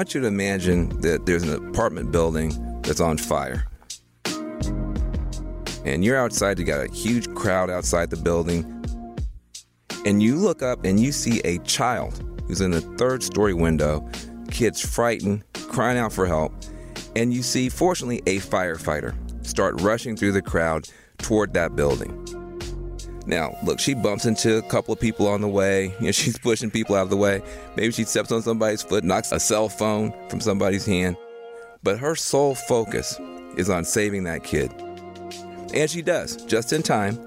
want you to imagine that there's an apartment building that's on fire. And you're outside, you got a huge crowd outside the building. And you look up and you see a child who's in the third story window, kids frightened, crying out for help. And you see, fortunately, a firefighter start rushing through the crowd toward that building. Now, look, she bumps into a couple of people on the way. You know, she's pushing people out of the way. Maybe she steps on somebody's foot, knocks a cell phone from somebody's hand. But her sole focus is on saving that kid. And she does, just in time,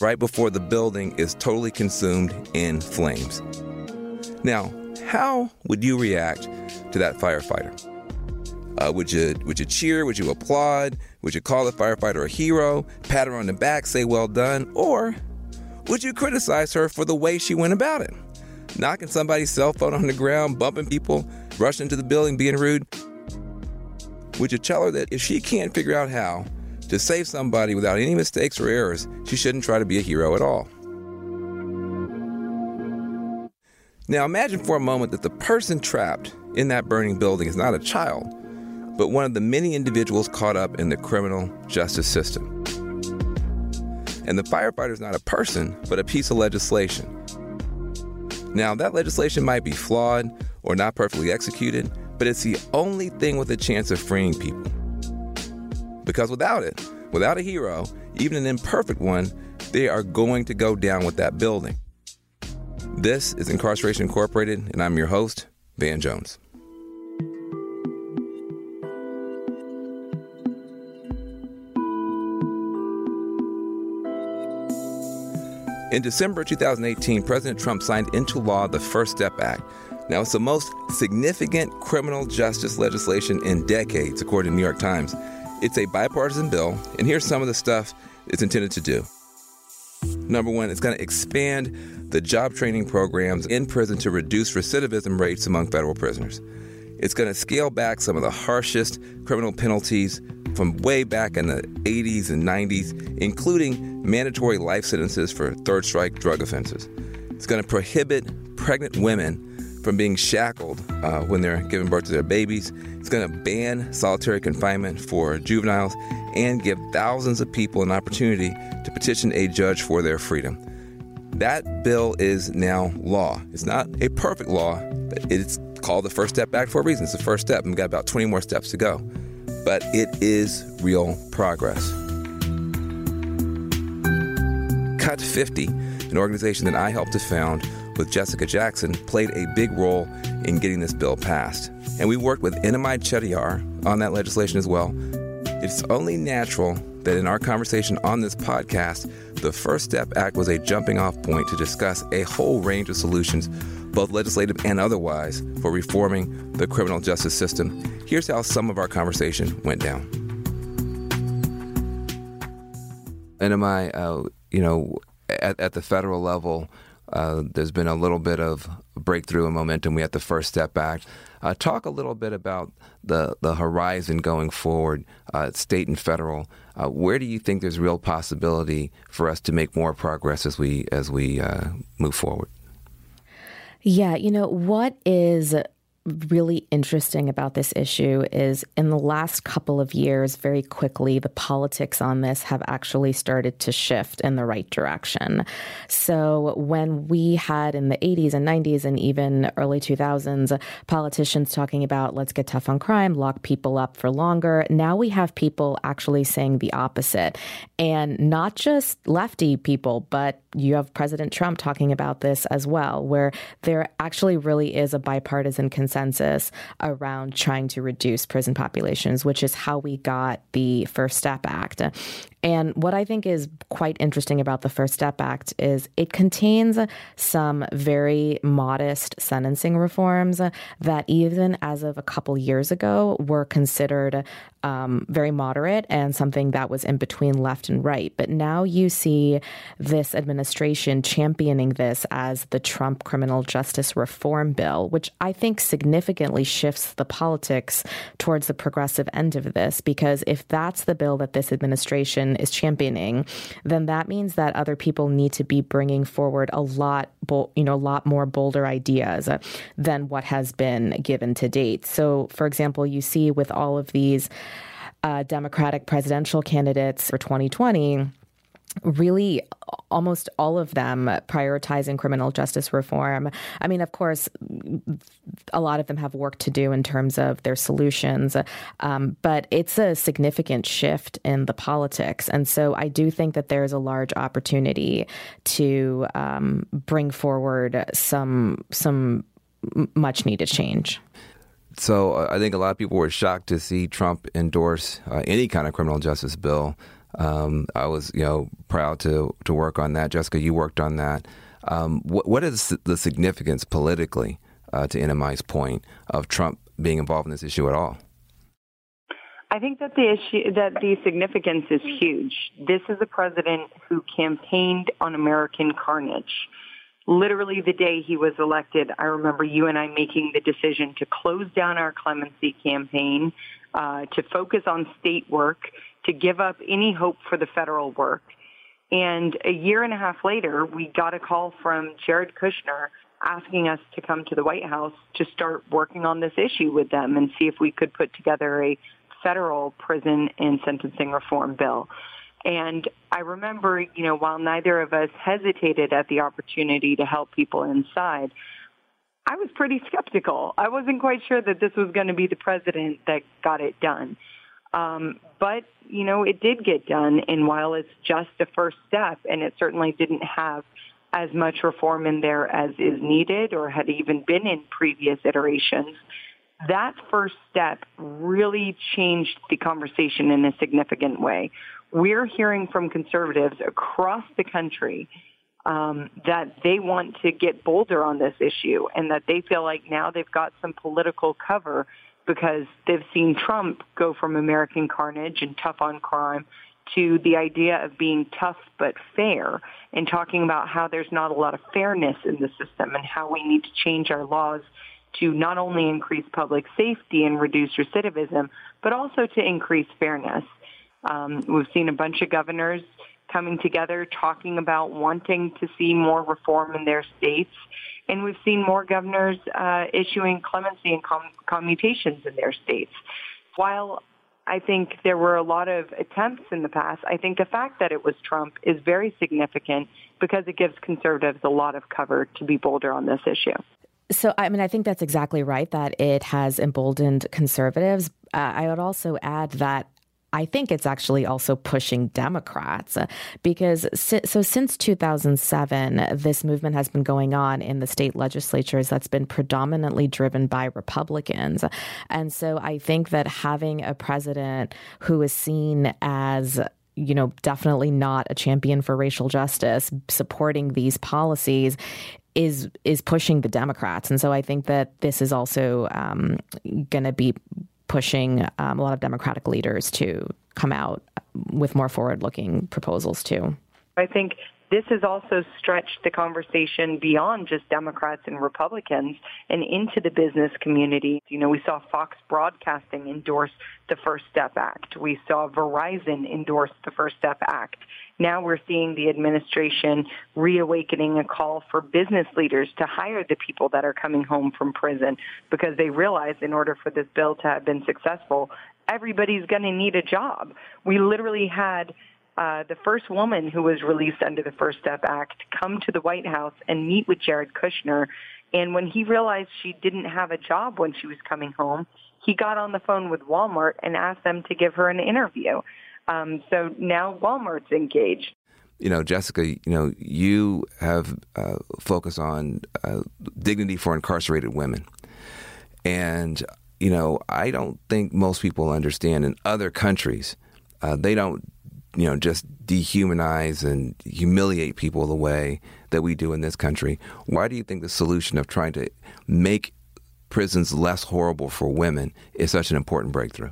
right before the building is totally consumed in flames. Now, how would you react to that firefighter? Uh, would you would you cheer? Would you applaud? Would you call the firefighter a hero? Pat her on the back, say well done, or would you criticize her for the way she went about it? Knocking somebody's cell phone on the ground, bumping people, rushing into the building, being rude? Would you tell her that if she can't figure out how to save somebody without any mistakes or errors, she shouldn't try to be a hero at all? Now imagine for a moment that the person trapped in that burning building is not a child, but one of the many individuals caught up in the criminal justice system. And the firefighter is not a person, but a piece of legislation. Now, that legislation might be flawed or not perfectly executed, but it's the only thing with a chance of freeing people. Because without it, without a hero, even an imperfect one, they are going to go down with that building. This is Incarceration Incorporated, and I'm your host, Van Jones. In December 2018, President Trump signed into law the First Step Act. Now, it's the most significant criminal justice legislation in decades, according to the New York Times. It's a bipartisan bill, and here's some of the stuff it's intended to do. Number one, it's going to expand the job training programs in prison to reduce recidivism rates among federal prisoners. It's going to scale back some of the harshest criminal penalties from way back in the 80s and 90s, including mandatory life sentences for third strike drug offenses. It's going to prohibit pregnant women from being shackled uh, when they're giving birth to their babies. It's going to ban solitary confinement for juveniles and give thousands of people an opportunity to petition a judge for their freedom. That bill is now law. It's not a perfect law, but it's called the First Step Act for a reason. It's the first step, and we've got about 20 more steps to go. But it is real progress. Cut 50, an organization that I helped to found with Jessica Jackson, played a big role in getting this bill passed. And we worked with Inimai Chettiar on that legislation as well. It's only natural that in our conversation on this podcast, the First Step Act was a jumping off point to discuss a whole range of solutions both legislative and otherwise, for reforming the criminal justice system. Here's how some of our conversation went down. Inimai, uh, you know, at, at the federal level, uh, there's been a little bit of breakthrough and momentum. We had the First Step Act. Uh, talk a little bit about the, the horizon going forward, uh, state and federal. Uh, where do you think there's real possibility for us to make more progress as we as we uh, move forward? Yeah, you know, what is really interesting about this issue is in the last couple of years, very quickly, the politics on this have actually started to shift in the right direction. So when we had in the 80s and 90s and even early 2000s, politicians talking about let's get tough on crime, lock people up for longer, now we have people actually saying the opposite. And not just lefty people, but you have President Trump talking about this as well, where there actually really is a bipartisan consensus around trying to reduce prison populations, which is how we got the First Step Act. And what I think is quite interesting about the First Step Act is it contains some very modest sentencing reforms that, even as of a couple years ago, were considered um, very moderate and something that was in between left and right. But now you see this administration championing this as the Trump criminal justice reform bill, which I think significantly shifts the politics towards the progressive end of this. Because if that's the bill that this administration is championing, then that means that other people need to be bringing forward a lot, you know, a lot more bolder ideas than what has been given to date. So, for example, you see with all of these uh, Democratic presidential candidates for 2020 really almost all of them prioritizing criminal justice reform. I mean, of course, a lot of them have work to do in terms of their solutions, um, but it's a significant shift in the politics. And so I do think that there's a large opportunity to um, bring forward some some much needed change. So uh, I think a lot of people were shocked to see Trump endorse uh, any kind of criminal justice bill. Um, I was, you know, proud to to work on that. Jessica, you worked on that. Um, what, what is the significance politically, uh, to Inimai's point, of Trump being involved in this issue at all? I think that the issue that the significance is huge. This is a president who campaigned on American carnage. Literally the day he was elected, I remember you and I making the decision to close down our clemency campaign, uh, to focus on state work, to give up any hope for the federal work. And a year and a half later, we got a call from Jared Kushner asking us to come to the White House to start working on this issue with them and see if we could put together a federal prison and sentencing reform bill. And I remember, you know, while neither of us hesitated at the opportunity to help people inside, I was pretty skeptical. I wasn't quite sure that this was going to be the president that got it done. Um, but, you know, it did get done. And while it's just a first step, and it certainly didn't have as much reform in there as is needed or had even been in previous iterations, that first step really changed the conversation in a significant way. We're hearing from conservatives across the country um, that they want to get bolder on this issue and that they feel like now they've got some political cover because they've seen Trump go from American carnage and tough on crime to the idea of being tough but fair and talking about how there's not a lot of fairness in the system and how we need to change our laws to not only increase public safety and reduce recidivism, but also to increase fairness. Um, we've seen a bunch of governors coming together talking about wanting to see more reform in their states and we've seen more governors uh, issuing clemency and com- commutations in their states. While I think there were a lot of attempts in the past, I think the fact that it was Trump is very significant because it gives conservatives a lot of cover to be bolder on this issue. So, I mean, I think that's exactly right that it has emboldened conservatives. Uh, I would also add that I think it's actually also pushing Democrats because so since 2007, this movement has been going on in the state legislatures that's been predominantly driven by Republicans. And so I think that having a president who is seen as you know, definitely not a champion for racial justice, supporting these policies is is pushing the Democrats, and so I think that this is also um, going to be pushing um, a lot of Democratic leaders to come out with more forward looking proposals, too. I think this has also stretched the conversation beyond just Democrats and Republicans and into the business community. You know, we saw Fox Broadcasting endorse the First Step Act. We saw Verizon endorse the First Step Act. Now we're seeing the administration reawakening a call for business leaders to hire the people that are coming home from prison because they realize in order for this bill to have been successful, everybody's going to need a job. We literally had uh, the first woman who was released under the First Step Act come to the White House and meet with Jared Kushner. And when he realized she didn't have a job when she was coming home, he got on the phone with Walmart and asked them to give her an interview. Um, so now Walmart's engaged. You know, Jessica, you know, you have uh, focused on uh, dignity for incarcerated women. And, you know, I don't think most people understand in other countries, uh, they don't, you know, just dehumanize and humiliate people the way that we do in this country. Why do you think the solution of trying to make prisons less horrible for women is such an important breakthrough?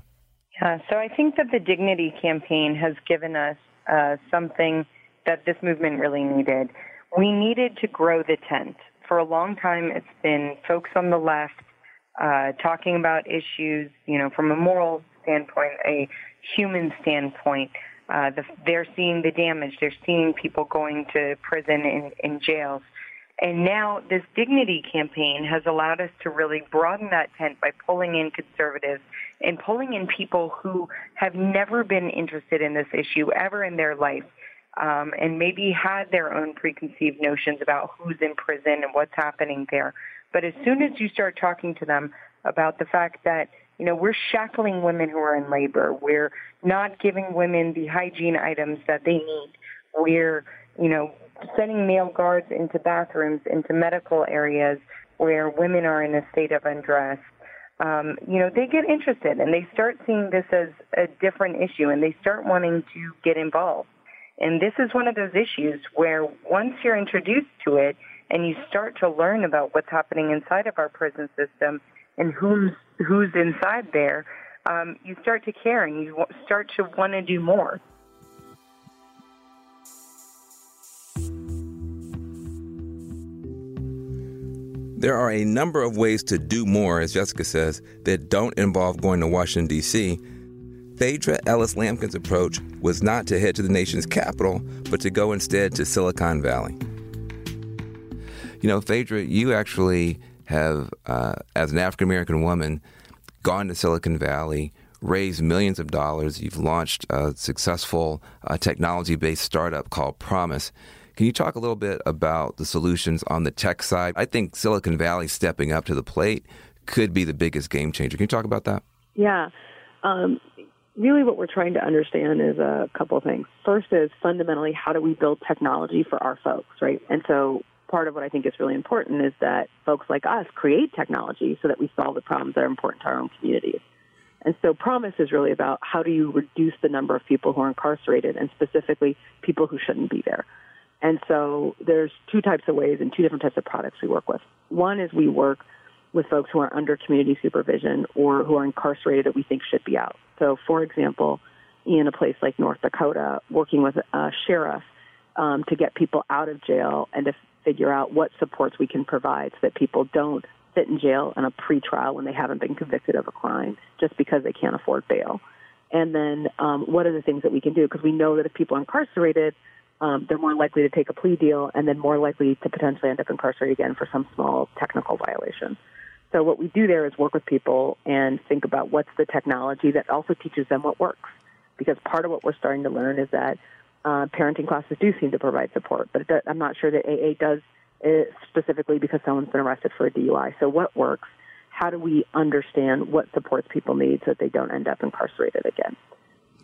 Yeah, so I think that the Dignity campaign has given us uh, something that this movement really needed. We needed to grow the tent. For a long time, it's been folks on the left uh, talking about issues, you know, from a moral standpoint, a human standpoint, Uh, the, they're seeing the damage. They're seeing people going to prison and, and jails. And now this dignity campaign has allowed us to really broaden that tent by pulling in conservatives and pulling in people who have never been interested in this issue ever in their life. Um, and maybe had their own preconceived notions about who's in prison and what's happening there. But as soon as you start talking to them about the fact that, you know, we're shackling women who are in labor, we're not giving women the hygiene items that they need, we're, you know, sending male guards into bathrooms, into medical areas where women are in a state of undress, um, you know, they get interested and they start seeing this as a different issue and they start wanting to get involved. And this is one of those issues where once you're introduced to it and you start to learn about what's happening inside of our prison system and who's who's inside there, um, you start to care and you start to want to do more. There are a number of ways to do more, as Jessica says, that don't involve going to Washington, D.C. Phaedra Ellis Lamkins' approach was not to head to the nation's capital, but to go instead to Silicon Valley. You know, Phaedra, you actually have, uh, as an African American woman, gone to Silicon Valley, raised millions of dollars. You've launched a successful uh, technology based startup called Promise. Can you talk a little bit about the solutions on the tech side? I think Silicon Valley stepping up to the plate could be the biggest game changer. Can you talk about that? Yeah. Um, really, what we're trying to understand is a couple of things. First is fundamentally, how do we build technology for our folks, right? And so part of what I think is really important is that folks like us create technology so that we solve the problems that are important to our own communities. And so Promise is really about how do you reduce the number of people who are incarcerated and specifically people who shouldn't be there. And so there's two types of ways and two different types of products we work with. One is we work with folks who are under community supervision or who are incarcerated that we think should be out. So, for example, in a place like North Dakota, working with a sheriff um, to get people out of jail and to figure out what supports we can provide so that people don't sit in jail on a pretrial when they haven't been convicted of a crime just because they can't afford bail. And then um, what are the things that we can do? Because we know that if people are incarcerated, um, they're more likely to take a plea deal and then more likely to potentially end up incarcerated again for some small technical violation. So what we do there is work with people and think about what's the technology that also teaches them what works. Because part of what we're starting to learn is that uh, parenting classes do seem to provide support, but does, I'm not sure that AA does it specifically because someone's been arrested for a DUI. So what works? How do we understand what supports people need so that they don't end up incarcerated again?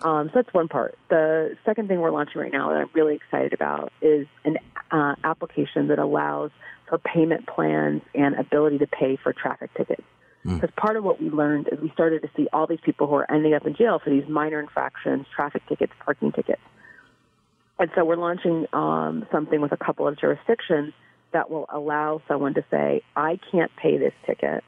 Um, so that's one part. The second thing we're launching right now that I'm really excited about is an uh, application that allows for payment plans and ability to pay for traffic tickets. Because mm. part of what we learned is we started to see all these people who are ending up in jail for these minor infractions, traffic tickets, parking tickets. And so we're launching um, something with a couple of jurisdictions that will allow someone to say, I can't pay this ticket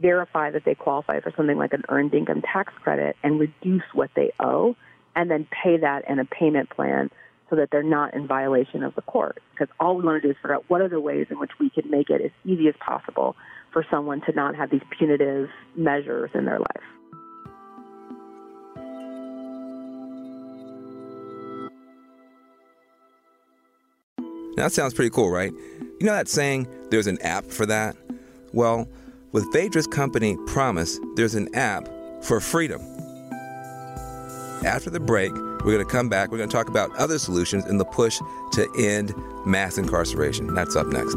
verify that they qualify for something like an earned income tax credit and reduce what they owe and then pay that in a payment plan so that they're not in violation of the court. Because all we want to do is figure out what are the ways in which we can make it as easy as possible for someone to not have these punitive measures in their life. That sounds pretty cool, right? You know that saying, there's an app for that? Well, with Phaedra's company Promise, there's an app for freedom. After the break, we're going to come back. We're going to talk about other solutions in the push to end mass incarceration. That's up next.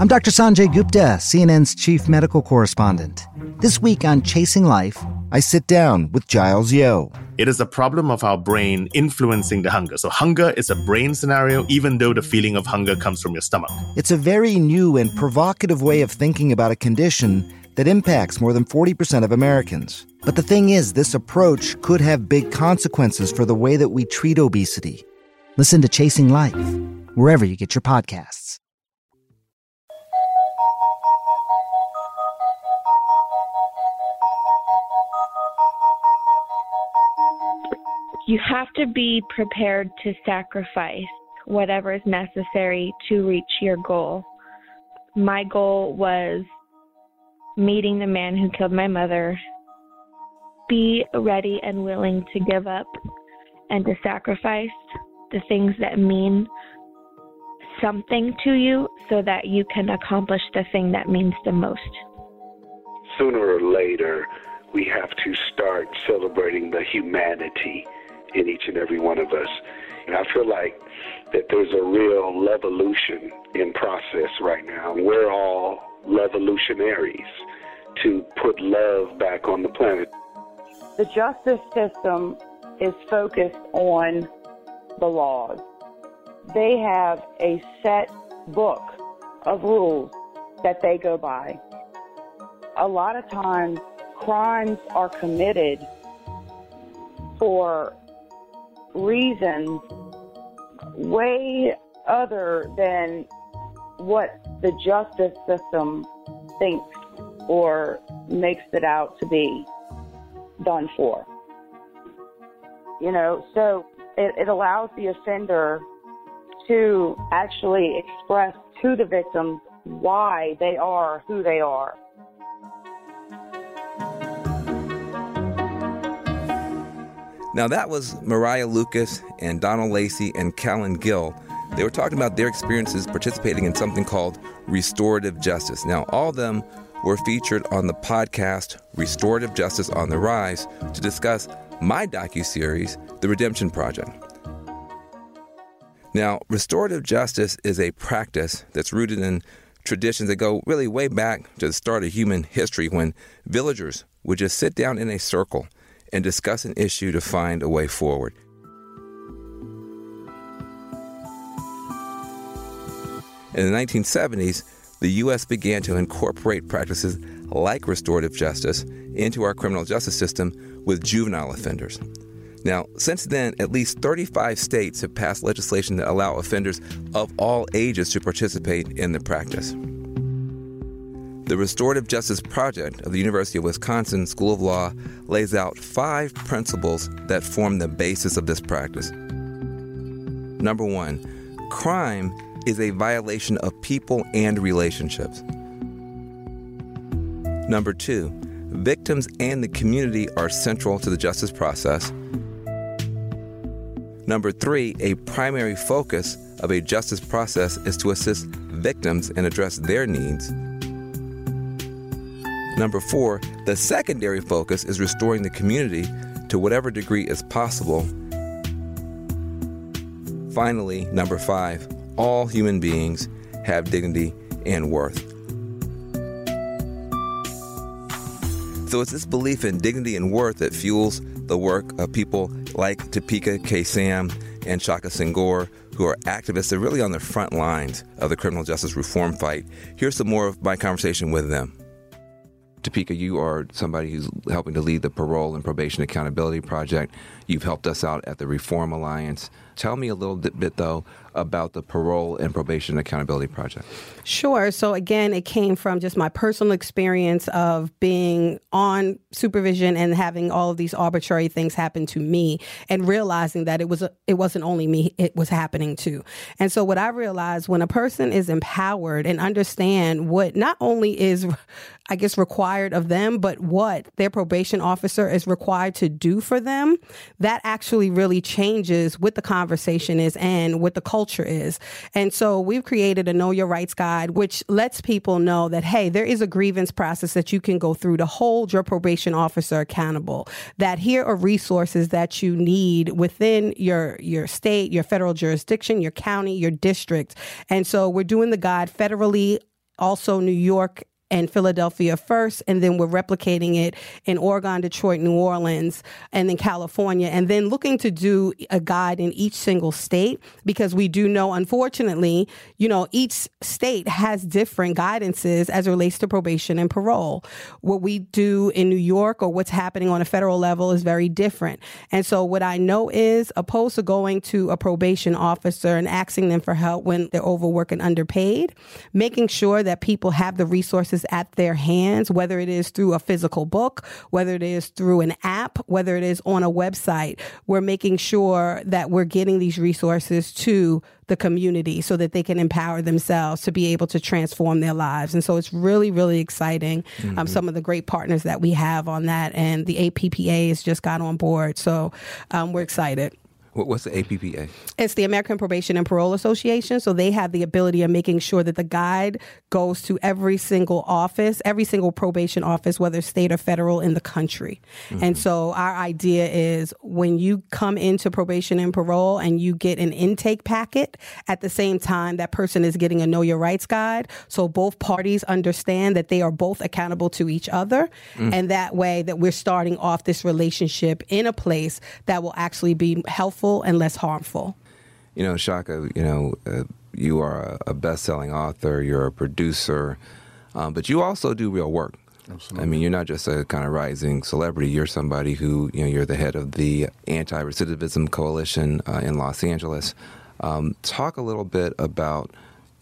I'm Dr. Sanjay Gupta, CNN's chief medical correspondent. This week on Chasing Life, I sit down with Giles Yeo. It is a problem of our brain influencing the hunger. So, hunger is a brain scenario, even though the feeling of hunger comes from your stomach. It's a very new and provocative way of thinking about a condition that impacts more than 40% of Americans. But the thing is, this approach could have big consequences for the way that we treat obesity. Listen to Chasing Life, wherever you get your podcasts. You have to be prepared to sacrifice whatever is necessary to reach your goal. My goal was meeting the man who killed my mother. Be ready and willing to give up and to sacrifice the things that mean something to you so that you can accomplish the thing that means the most. Sooner or later, we have to start celebrating the humanity in each and every one of us. And I feel like that there's a real revolution in process right now. We're all revolutionaries to put love back on the planet. The justice system is focused on the laws. They have a set book of rules that they go by. A lot of times, crimes are committed for reasons way other than what the justice system thinks or makes it out to be done for. You know, so it, it allows the offender to actually express to the victim why they are who they are. Now, that was Mariah Lucas and Donald Lacey and Callan Gill. They were talking about their experiences participating in something called restorative justice. Now, all of them were featured on the podcast Restorative Justice on the Rise to discuss my docu-series, The Redemption Project. Now, restorative justice is a practice that's rooted in traditions that go really way back to the start of human history when villagers would just sit down in a circle and discuss an issue to find a way forward. In the 1970s, the U.S. began to incorporate practices like restorative justice into our criminal justice system with juvenile offenders. Now, since then, at least 35 states have passed legislation that allow offenders of all ages to participate in the practice. The Restorative Justice Project of the University of Wisconsin School of Law lays out five principles that form the basis of this practice. Number one, crime is a violation of people and relationships. Number two, victims and the community are central to the justice process. Number three, a primary focus of a justice process is to assist victims and address their needs. Number four, the secondary focus is restoring the community to whatever degree is possible. Finally, number five, all human beings have dignity and worth. So it's this belief in dignity and worth that fuels the work of people like Topeka K. Sam and Shaka Senghor, who are activists that are really on the front lines of the criminal justice reform fight. Here's some more of my conversation with them. Topeka, you are somebody who's helping to lead the Parole and Probation Accountability Project. You've helped us out at the Reform Alliance. Tell me a little bit, though, about the Parole and Probation Accountability Project. Sure. So, again, it came from just my personal experience of being on supervision and having all of these arbitrary things happen to me and realizing that it, was it wasn't only me, it was happening too. And so, what I realized when a person is empowered and understand what not only is I guess, required of them, but what their probation officer is required to do for them, that actually really changes what the conversation is and what the culture is. And so we've created a Know Your Rights Guide, which lets people know that, hey, there is a grievance process that you can go through to hold your probation officer accountable, that here are resources that you need within your, your state, your federal jurisdiction, your county, your district. And so we're doing the guide federally also New York and Philadelphia first, and then we're replicating it in Oregon, Detroit, New Orleans, and then California, and then looking to do a guide in each single state because we do know, unfortunately, you know, each state has different guidances as it relates to probation and parole. What we do in New York or what's happening on a federal level is very different. And so, what I know is, opposed to going to a probation officer and asking them for help when they're overworked and underpaid, making sure that people have the resources at their hands, whether it is through a physical book, whether it is through an app, whether it is on a website. We're making sure that we're getting these resources to the community so that they can empower themselves to be able to transform their lives. And so it's really, really exciting. Um, mm-hmm. Um, some of the great partners that we have on that, and the APPA has just got on board. So um, we're excited. What's the APPA? It's the American Probation and Parole Association. So they have the ability of making sure that the guide goes to every single office, every single probation office, whether state or federal in the country. Mm-hmm. And so our idea is when you come into probation and parole and you get an intake packet at the same time, that person is getting a Know Your Rights guide. So both parties understand that they are both accountable to each other. Mm. And that way that we're starting off this relationship in a place that will actually be helpful helpful and less harmful. You know, Shaka, you know, uh, you are a, best-selling author, you're a producer, um, but you also do real work. Absolutely. I mean, you're not just a kind of rising celebrity. You're somebody who, you know, you're the head of the Anti-Recidivism Coalition uh, in Los Angeles. Um, talk a little bit about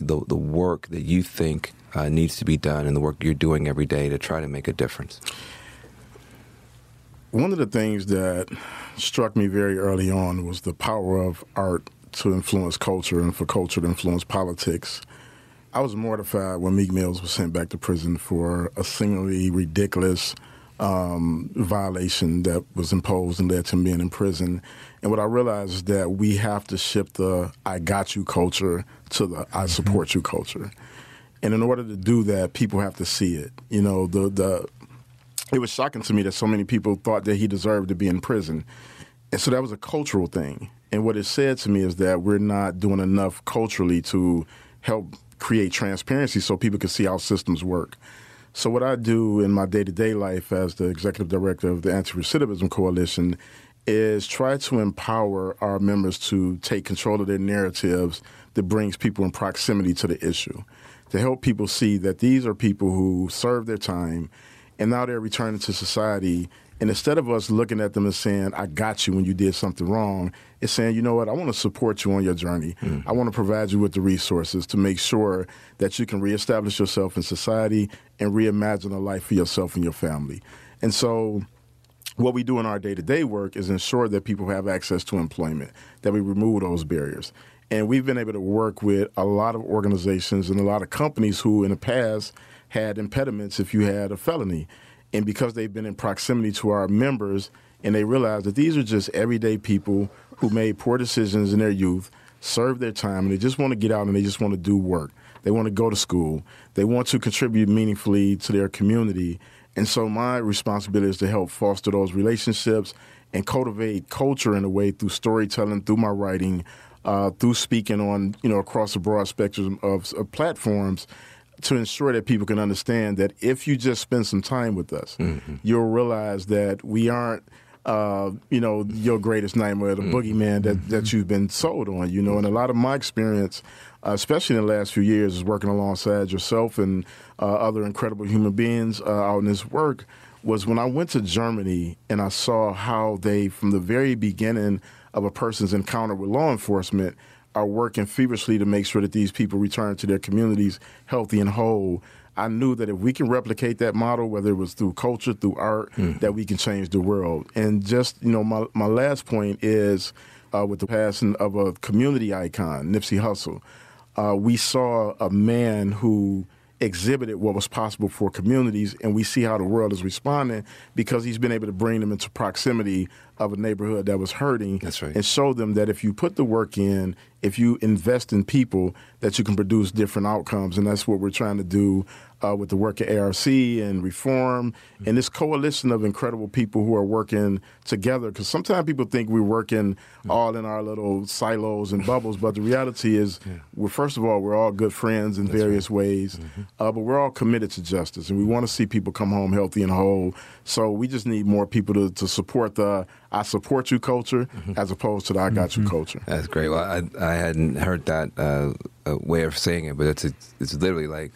the the work that you think uh, needs to be done and the work you're doing every day to try to make a difference. One of the things that struck me very early on was the power of art to influence culture and for culture to influence politics. I was mortified when Meek Mills was sent back to prison for a singularly ridiculous um, violation that was imposed and led to him being in prison. And what I realized is that we have to shift the I got you culture to the I support you culture. And in order to do that, people have to see it. You know, the the it was shocking to me that so many people thought that he deserved to be in prison. And so that was a cultural thing. And what it said to me is that we're not doing enough culturally to help create transparency so people can see how systems work. So what I do in my day-to-day life as the executive director of the Anti-Recidivism Coalition is try to empower our members to take control of their narratives that brings people in proximity to the issue, to help people see that these are people who serve their time and now they're returning to society. And instead of us looking at them and saying, I got you when you did something wrong, it's saying, you know what, I want to support you on your journey. Mm. I want to provide you with the resources to make sure that you can reestablish yourself in society and reimagine a life for yourself and your family. And so, what we do in our day to day work is ensure that people have access to employment, that we remove those barriers. And we've been able to work with a lot of organizations and a lot of companies who, in the past, had impediments if you had a felony. And because they've been in proximity to our members and they realize that these are just everyday people who made poor decisions in their youth, served their time, and they just want to get out and they just want to do work. They want to go to school. They want to contribute meaningfully to their community. And so my responsibility is to help foster those relationships and cultivate culture in a way through storytelling, through my writing, uh, through speaking on, you know, across a broad spectrum of, of platforms to ensure that people can understand that if you just spend some time with us, mm-hmm. you'll realize that we aren't. Uh, you know, your greatest nightmare, the mm-hmm. boogeyman that, that mm-hmm. you've been sold on, you know, and a lot of my experience, uh, especially in the last few years, is working alongside yourself and uh, other incredible human beings uh, out in this work, was when I went to Germany and I saw how they, from the very beginning of a person's encounter with law enforcement, are working feverishly to make sure that these people return to their communities healthy and whole. I knew that if we can replicate that model, whether it was through culture, through art, mm. that we can change the world. And just, you know, my, my last point is uh, with the passing of a community icon, Nipsey Hussle. Uh, we saw a man who exhibited what was possible for communities, and we see how the world is responding because he's been able to bring them into proximity of a neighborhood that was hurting. Right. And show them that if you put the work in, if you invest in people, that you can produce different outcomes, and that's what we're trying to do uh, with the work at ARC and Reform and this coalition of incredible people who are working together. Because sometimes people think we're working all in our little silos and bubbles, but the reality is, yeah. we're first of all we're all good friends in That's various right. ways, mm-hmm. uh, but we're all committed to justice, and we want to see people come home healthy and whole. So we just need more people to, to support the "I support you" culture mm-hmm. as opposed to the "I got mm-hmm. you" culture. That's great. Well, I I hadn't heard that uh, way of saying it, but it's it's literally like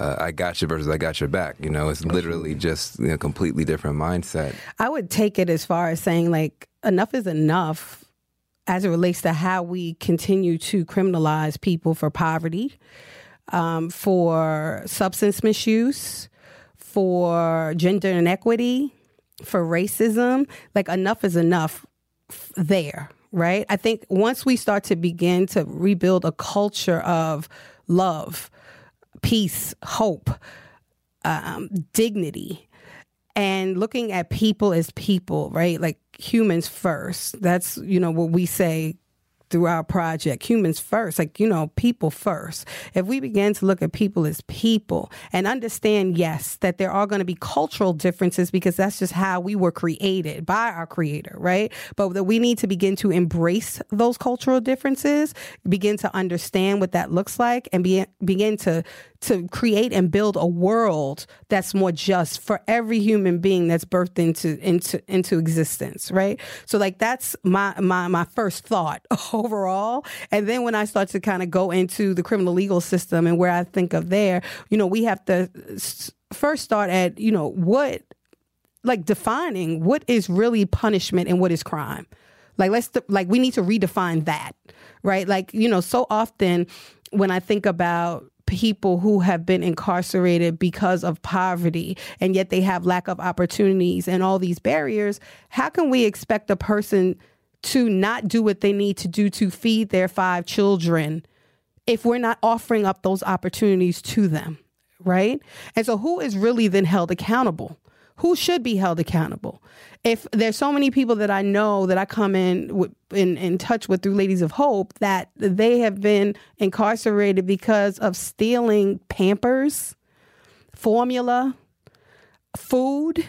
uh, I got you versus I got your back. You know, it's literally just a you know, completely different mindset. I would take it as far as saying like enough is enough as it relates to how we continue to criminalize people for poverty, um, for substance misuse, for gender inequity, for racism. Like enough is enough there, right? I think once we start to begin to rebuild a culture of love, peace, hope, um, dignity, and looking at people as people, right? Like humans first. That's, you know, what we say through our project, humans first, like, you know, people first. If we begin to look at people as people and understand, yes, that there are going to be cultural differences because that's just how we were created by our creator, right? But that we need to begin to embrace those cultural differences, begin to understand what that looks like, and be, begin to to create and build a world that's more just for every human being that's birthed into into into existence right? So like that's my my my first thought overall. And then when i start to kind of go into the criminal legal system and where i think of there you know we have to first start at you know what like defining what is really punishment and what is crime. Like let's like we need to redefine that right? Like you know so often when i think about people who have been incarcerated because of poverty and yet they have lack of opportunities and all these barriers, how can we expect a person to not do what they need to do to feed their five children if we're not offering up those opportunities to them? Right? And so, who is really then held accountable? Who should be held accountable? if there's so many people that I know that I come in in, in touch with through Ladies of Hope that they have been incarcerated because of stealing Pampers, formula, food.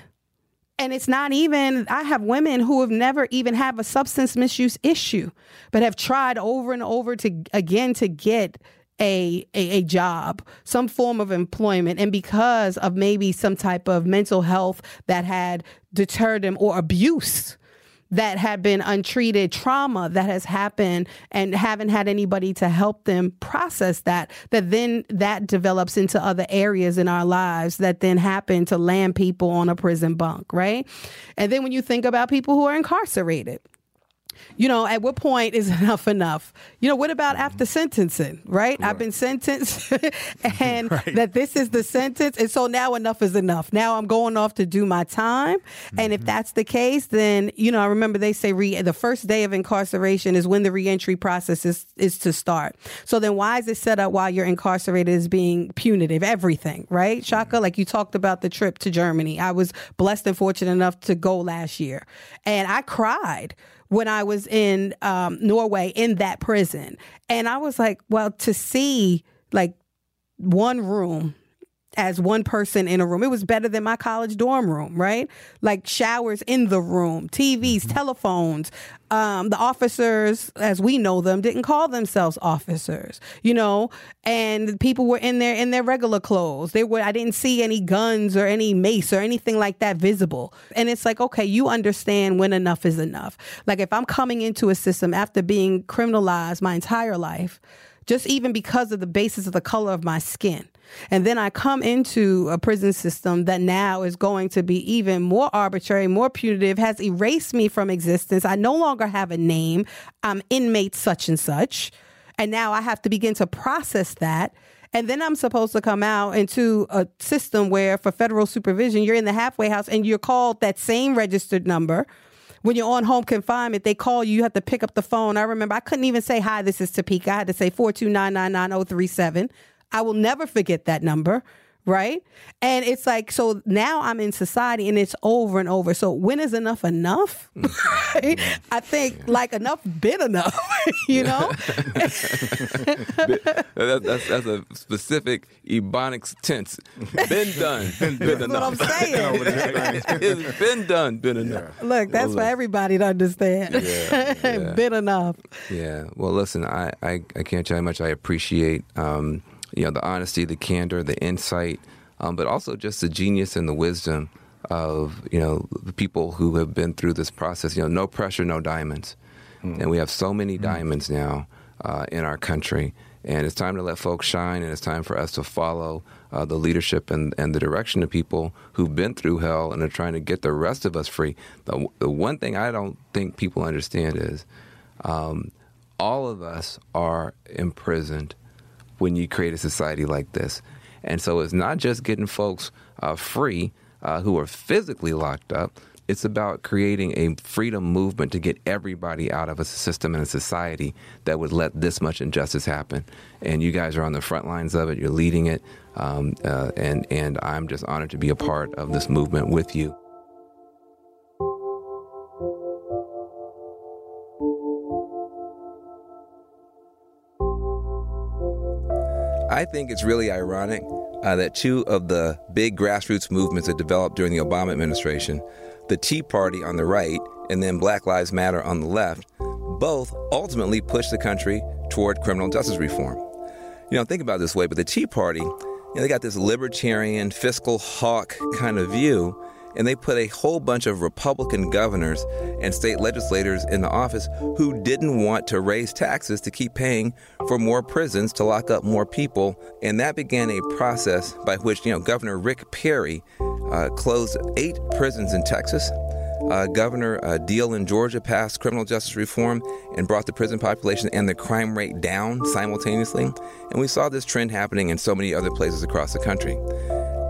And it's not even, I have women who have never even have a substance misuse issue, but have tried over and over to again to get a, a, a job, some form of employment, and because of maybe some type of mental health that had deterred them or abuse that had been untreated trauma that has happened and haven't had anybody to help them process that that then that develops into other areas in our lives that then happen to land people on a prison bunk right? And then when you think about people who are incarcerated you know, at what point is enough enough? You know, what about after sentencing, right? right. I've been sentenced and right. that this is the sentence. And so now enough is enough. Now I'm going off to do my time. Mm-hmm. And if mm-hmm. that's the case, then, you know, I remember they say re- the first day of incarceration is when the reentry process is, is to start. So then why is it set up while you're incarcerated as being punitive? Everything, right? Shaka, mm-hmm. like you talked about the trip to Germany. I was blessed and fortunate enough to go last year. And I cried when I was in um, Norway in that prison. And I was like, well, to see like one room as one person in a room. It was better than my college dorm room, right? Like showers in the room, TVs, mm-hmm. telephones. Um, the officers, as we know them, didn't call themselves officers, you know, and people were in there in their regular clothes. They were, I didn't see any guns or any mace or anything like that visible. And it's like, okay, you understand when enough is enough. Like if I'm coming into a system after being criminalized my entire life, just even because of the basis of the color of my skin, and then I come into a prison system that now is going to be even more arbitrary, more punitive, has erased me from existence. I no longer have a name. I'm inmate such and such. And now I have to begin to process that. And then I'm supposed to come out into a system where, for federal supervision, you're in the halfway house and you're called that same registered number when you're on home confinement, they call you, you have to pick up the phone. I remember I couldn't even say, Hi, this is Topeka. I had to say 4299937. I will never forget that number, right? And it's like, so now I'm in society and it's over and over. So when is enough enough? right? I think like enough been enough, you know? that, that's, that's a specific Ebonics tense. Been done. Been, been That's enough. what I'm saying. it's been done. Been enough. Look, that's for everybody to understand. Yeah, yeah. been enough. Yeah. Well, listen, I, I, I can't tell you how much I appreciate, um, you know, the honesty, the candor, the insight, um, but also just the genius and the wisdom of, you know, the people who have been through this process. You know, no pressure, no diamonds. And we have so many diamonds now uh, in our country. And it's time to let folks shine, and it's time for us to follow uh, the leadership and, and the direction of people who've been through hell and are trying to get the rest of us free. The, the one thing I don't think people understand is um, all of us are imprisoned when you create a society like this. And so it's not just getting folks uh, free uh, who are physically locked up. It's about creating a freedom movement to get everybody out of a system and a society that would let this much injustice happen. And you guys are on the front lines of it. You're leading it, um, uh, and and I'm just honored to be a part of this movement with you. I think it's really ironic uh, that two of the big grassroots movements that developed during the Obama administration, the Tea Party on the right and then Black Lives Matter on the left, both ultimately pushed the country toward criminal justice reform. You know, think about this way, but the Tea Party, you know, they got this libertarian, fiscal hawk kind of view, and they put a whole bunch of Republican governors and state legislators in the office who didn't want to raise taxes to keep paying for more prisons to lock up more people. And that began a process by which, you know, Governor Rick Perry uh, closed eight prisons in Texas. Uh, Governor uh, Deal in Georgia passed criminal justice reform and brought the prison population and the crime rate down simultaneously. And we saw this trend happening in so many other places across the country.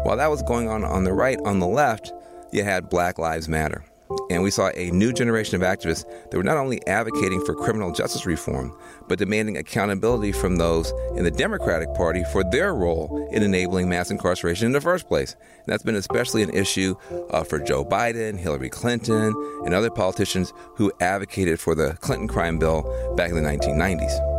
While that was going on on the right, on the left, you had Black Lives Matter. And we saw a new generation of activists that were not only advocating for criminal justice reform, but demanding accountability from those in the Democratic Party for their role in enabling mass incarceration in the first place. And that's been especially an issue uh, for Joe Biden, Hillary Clinton, and other politicians who advocated for the Clinton crime bill back in the 1990s.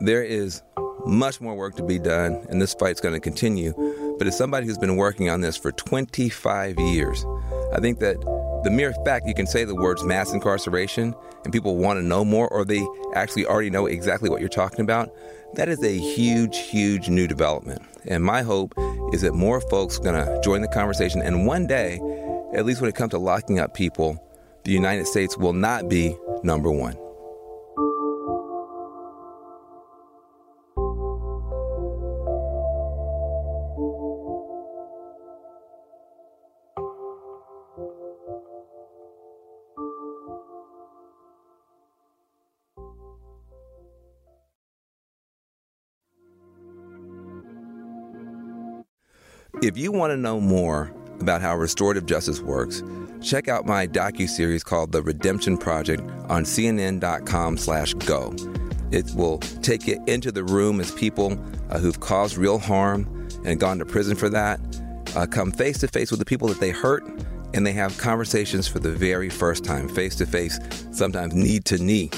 There is much more work to be done, and this fight's going to continue. But as somebody who's been working on this for 25 years, I think that the mere fact you can say the words mass incarceration and people want to know more, or they actually already know exactly what you're talking about, that is a huge, huge new development. And my hope is that more folks are going to join the conversation. And one day, at least when it comes to locking up people, the United States will not be number one. If you want to know more about how restorative justice works, check out my docu-series called The Redemption Project on cnn.com/go. It will take you into the room as people uh, who've caused real harm and gone to prison for that uh, come face to face with the people that they hurt and they have conversations for the very first time, face to face, sometimes knee to knee.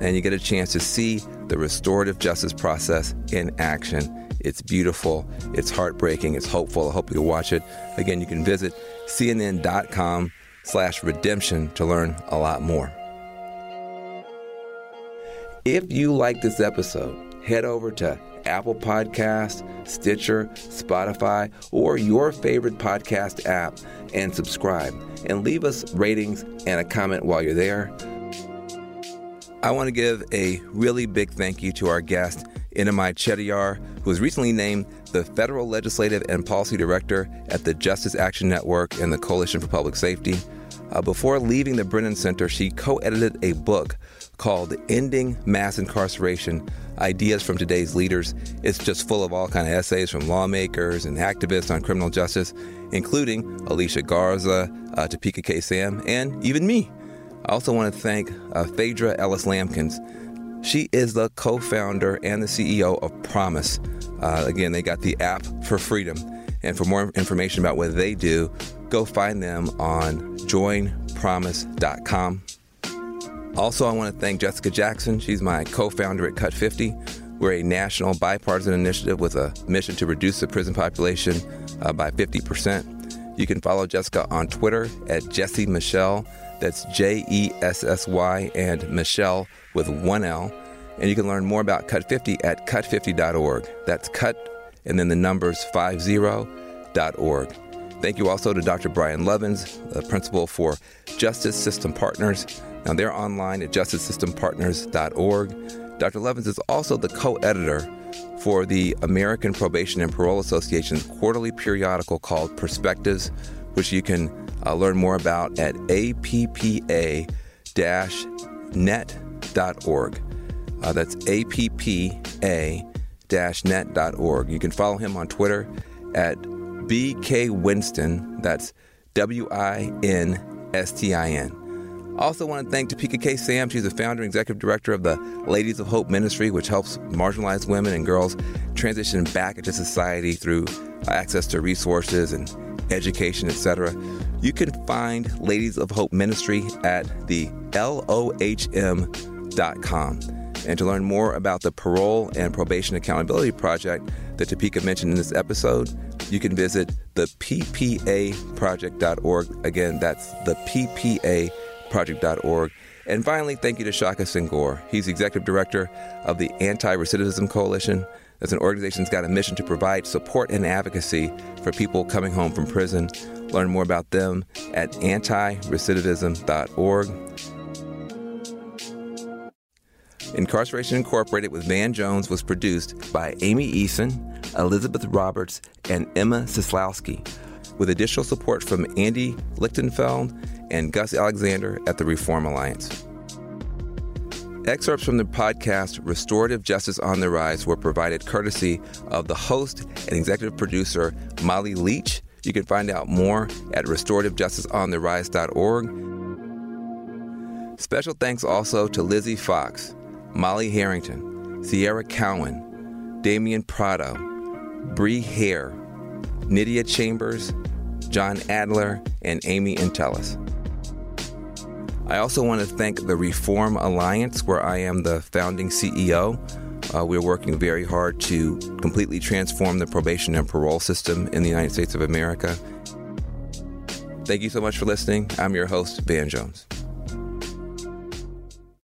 And you get a chance to see the restorative justice process in action. It's beautiful, it's heartbreaking, it's hopeful. I hope you'll watch it. Again, you can visit cnn.com slash redemption to learn a lot more. If you like this episode, head over to Apple Podcast, Stitcher, Spotify, or your favorite podcast app and subscribe and leave us ratings and a comment while you're there. I want to give a really big thank you to our guest, Inimai Chettiar, who was recently named the Federal Legislative and Policy Director at the Justice Action Network and the Coalition for Public Safety. Uh, before leaving the Brennan Center, she co edited a book called Ending Mass Incarceration Ideas from Today's Leaders. It's just full of all kind of essays from lawmakers and activists on criminal justice, including Alicia Garza, uh, Topeka K. Sam, and even me. I also want to thank uh, Phaedra Ellis Lamkins. She is the co founder and the CEO of Promise, Uh, again, they got the app for freedom. And for more information about what they do, go find them on joinpromise.com. Also, I want to thank Jessica Jackson. She's my co founder at Cut 50. We're a national bipartisan initiative with a mission to reduce the prison population uh, by 50%. You can follow Jessica on Twitter at Jessy Michelle. That's J E S S Y and Michelle with one L. And you can learn more about Cut 50 at cut50.org. That's cut and then the numbers 50.org. Thank you also to Dr. Brian Lovins, the principal for Justice System Partners. Now they're online at justicesystempartners.org. Dr. Lovins is also the co editor for the American Probation and Parole Association's quarterly periodical called Perspectives, which you can uh, learn more about at appa net.org. Uh, that's appa net.org. You can follow him on Twitter at BK Winston. That's W I N S T I N. Also, want to thank Topeka K. Sam. She's the founder and executive director of the Ladies of Hope Ministry, which helps marginalized women and girls transition back into society through access to resources and education, etc. You can find Ladies of Hope Ministry at the LOHM.com. And to learn more about the Parole and Probation Accountability Project that Topeka mentioned in this episode, you can visit the ppaproject.org. Again, that's the ppaproject.org. And finally, thank you to Shaka Senghor. He's executive director of the Anti Recidivism Coalition. That's an organization that's got a mission to provide support and advocacy for people coming home from prison. Learn more about them at antirecidivism.org. Incarceration Incorporated with Van Jones was produced by Amy Eason, Elizabeth Roberts, and Emma Sislowski, with additional support from Andy Lichtenfeld and Gus Alexander at the Reform Alliance. Excerpts from the podcast Restorative Justice on the Rise were provided courtesy of the host and executive producer Molly Leach. You can find out more at restorativejusticeontherise.org. Special thanks also to Lizzie Fox, Molly Harrington, Sierra Cowan, Damian Prado, Bree Hare, Nydia Chambers, John Adler, and Amy Intellis. I also want to thank the Reform Alliance, where I am the founding CEO. Uh, we're working very hard to completely transform the probation and parole system in the United States of America. Thank you so much for listening. I'm your host, Van Jones.